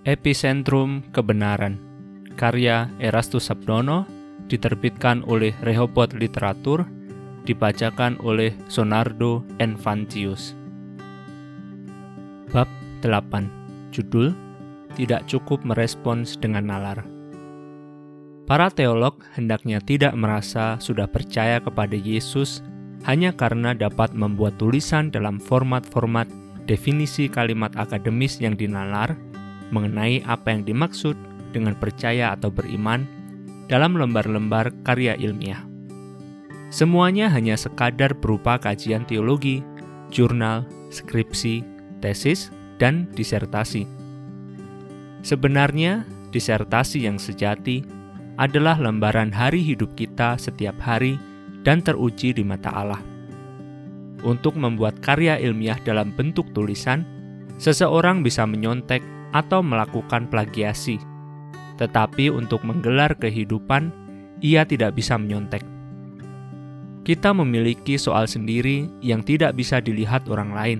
Epicentrum Kebenaran Karya Erastus Sabdono Diterbitkan oleh Rehoboth Literatur Dibacakan oleh Sonardo Enfantius. Bab 8 Judul Tidak cukup merespons dengan nalar. Para teolog hendaknya tidak merasa sudah percaya kepada Yesus hanya karena dapat membuat tulisan dalam format-format definisi kalimat akademis yang dinalar mengenai apa yang dimaksud dengan percaya atau beriman dalam lembar-lembar karya ilmiah. Semuanya hanya sekadar berupa kajian teologi, jurnal, skripsi, tesis, dan disertasi. Sebenarnya, disertasi yang sejati adalah lembaran hari hidup kita setiap hari dan teruji di mata Allah. Untuk membuat karya ilmiah dalam bentuk tulisan, seseorang bisa menyontek atau melakukan plagiasi. Tetapi untuk menggelar kehidupan, ia tidak bisa menyontek. Kita memiliki soal sendiri yang tidak bisa dilihat orang lain.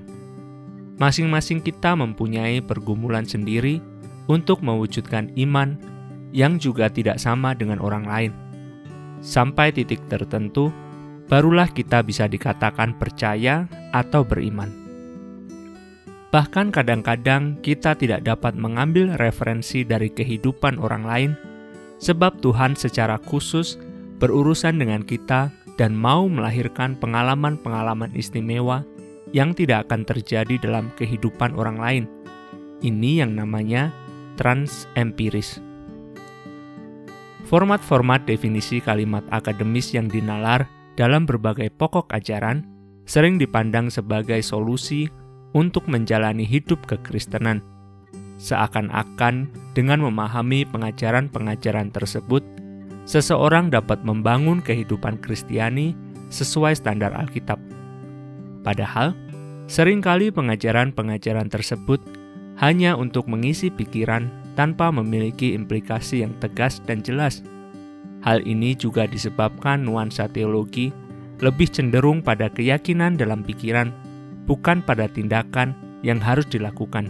Masing-masing kita mempunyai pergumulan sendiri untuk mewujudkan iman yang juga tidak sama dengan orang lain. Sampai titik tertentu, barulah kita bisa dikatakan percaya atau beriman. Bahkan kadang-kadang kita tidak dapat mengambil referensi dari kehidupan orang lain, sebab Tuhan secara khusus berurusan dengan kita dan mau melahirkan pengalaman-pengalaman istimewa yang tidak akan terjadi dalam kehidupan orang lain. Ini yang namanya transempiris. Format-format definisi kalimat akademis yang dinalar dalam berbagai pokok ajaran sering dipandang sebagai solusi untuk menjalani hidup kekristenan. Seakan-akan dengan memahami pengajaran-pengajaran tersebut, seseorang dapat membangun kehidupan Kristiani sesuai standar Alkitab. Padahal, sering kali pengajaran-pengajaran tersebut hanya untuk mengisi pikiran tanpa memiliki implikasi yang tegas dan jelas. Hal ini juga disebabkan nuansa teologi lebih cenderung pada keyakinan dalam pikiran bukan pada tindakan yang harus dilakukan.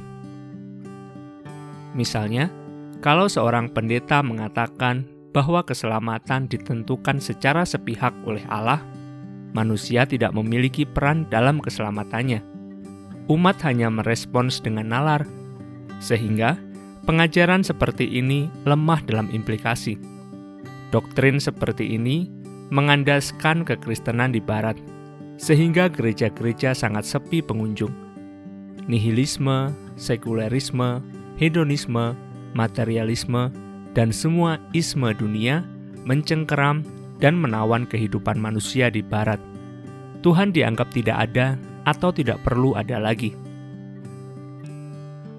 Misalnya, kalau seorang pendeta mengatakan bahwa keselamatan ditentukan secara sepihak oleh Allah, manusia tidak memiliki peran dalam keselamatannya. Umat hanya merespons dengan nalar, sehingga pengajaran seperti ini lemah dalam implikasi. Doktrin seperti ini mengandaskan kekristenan di Barat sehingga gereja-gereja sangat sepi pengunjung. Nihilisme, sekulerisme, hedonisme, materialisme, dan semua isme dunia mencengkeram dan menawan kehidupan manusia di barat. Tuhan dianggap tidak ada atau tidak perlu ada lagi.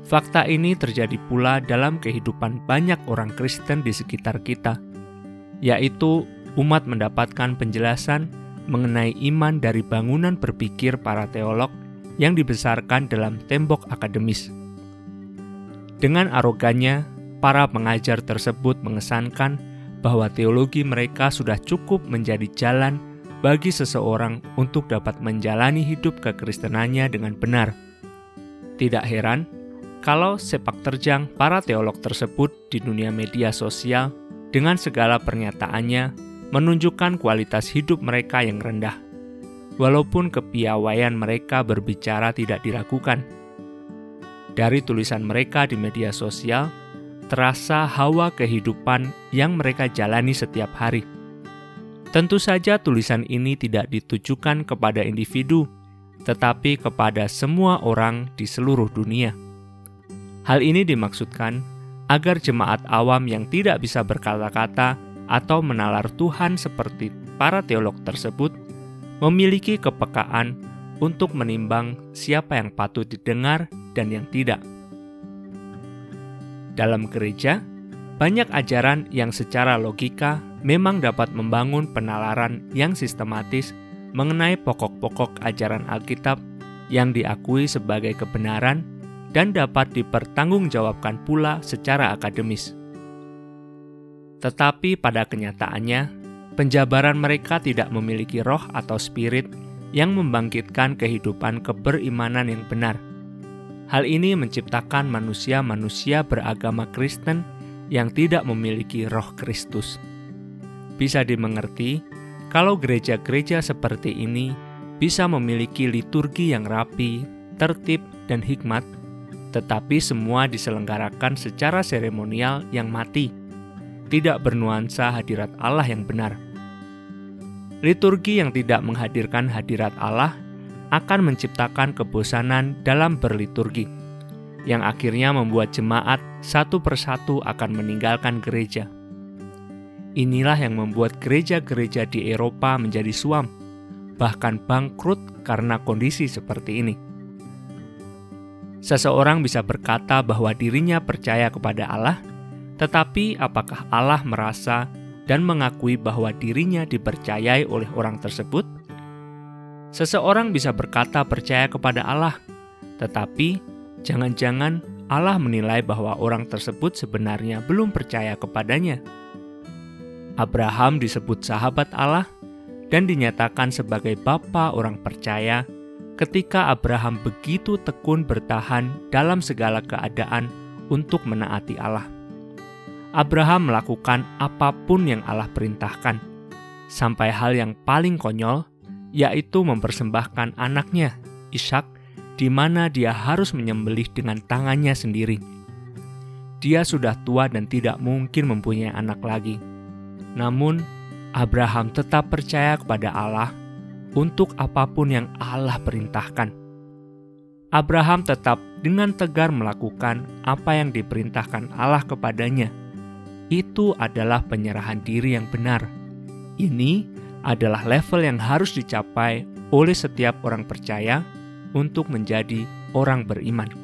Fakta ini terjadi pula dalam kehidupan banyak orang Kristen di sekitar kita, yaitu umat mendapatkan penjelasan mengenai iman dari bangunan berpikir para teolog yang dibesarkan dalam tembok akademis. Dengan arogannya, para pengajar tersebut mengesankan bahwa teologi mereka sudah cukup menjadi jalan bagi seseorang untuk dapat menjalani hidup kekristenannya dengan benar. Tidak heran kalau sepak terjang para teolog tersebut di dunia media sosial dengan segala pernyataannya menunjukkan kualitas hidup mereka yang rendah, walaupun kepiawaian mereka berbicara tidak diragukan. Dari tulisan mereka di media sosial, terasa hawa kehidupan yang mereka jalani setiap hari. Tentu saja tulisan ini tidak ditujukan kepada individu, tetapi kepada semua orang di seluruh dunia. Hal ini dimaksudkan agar jemaat awam yang tidak bisa berkata-kata atau menalar Tuhan seperti para teolog tersebut memiliki kepekaan untuk menimbang siapa yang patut didengar dan yang tidak. Dalam gereja, banyak ajaran yang secara logika memang dapat membangun penalaran yang sistematis mengenai pokok-pokok ajaran Alkitab yang diakui sebagai kebenaran dan dapat dipertanggungjawabkan pula secara akademis. Tetapi pada kenyataannya, penjabaran mereka tidak memiliki roh atau spirit yang membangkitkan kehidupan keberimanan yang benar. Hal ini menciptakan manusia-manusia beragama Kristen yang tidak memiliki roh Kristus. Bisa dimengerti kalau gereja-gereja seperti ini bisa memiliki liturgi yang rapi, tertib, dan hikmat, tetapi semua diselenggarakan secara seremonial yang mati, tidak bernuansa hadirat Allah yang benar. Liturgi yang tidak menghadirkan hadirat Allah akan menciptakan kebosanan dalam berliturgi, yang akhirnya membuat jemaat satu persatu akan meninggalkan gereja. Inilah yang membuat gereja-gereja di Eropa menjadi suam, bahkan bangkrut karena kondisi seperti ini. Seseorang bisa berkata bahwa dirinya percaya kepada Allah, tetapi apakah Allah merasa dan mengakui bahwa dirinya dipercayai oleh orang tersebut? Seseorang bisa berkata percaya kepada Allah, tetapi jangan-jangan Allah menilai bahwa orang tersebut sebenarnya belum percaya kepadanya. Abraham disebut sahabat Allah dan dinyatakan sebagai bapa orang percaya ketika Abraham begitu tekun bertahan dalam segala keadaan untuk menaati Allah. Abraham melakukan apa pun yang Allah perintahkan, sampai hal yang paling konyol, yaitu mempersembahkan anaknya, Ishak, di mana dia harus menyembelih dengan tangannya sendiri. Dia sudah tua dan tidak mungkin mempunyai anak lagi. Namun, Abraham tetap percaya kepada Allah untuk apa pun yang Allah perintahkan. Abraham tetap dengan tegar melakukan apa yang diperintahkan Allah kepadanya. Itu adalah penyerahan diri yang benar. Ini adalah level yang harus dicapai oleh setiap orang percaya untuk menjadi orang beriman.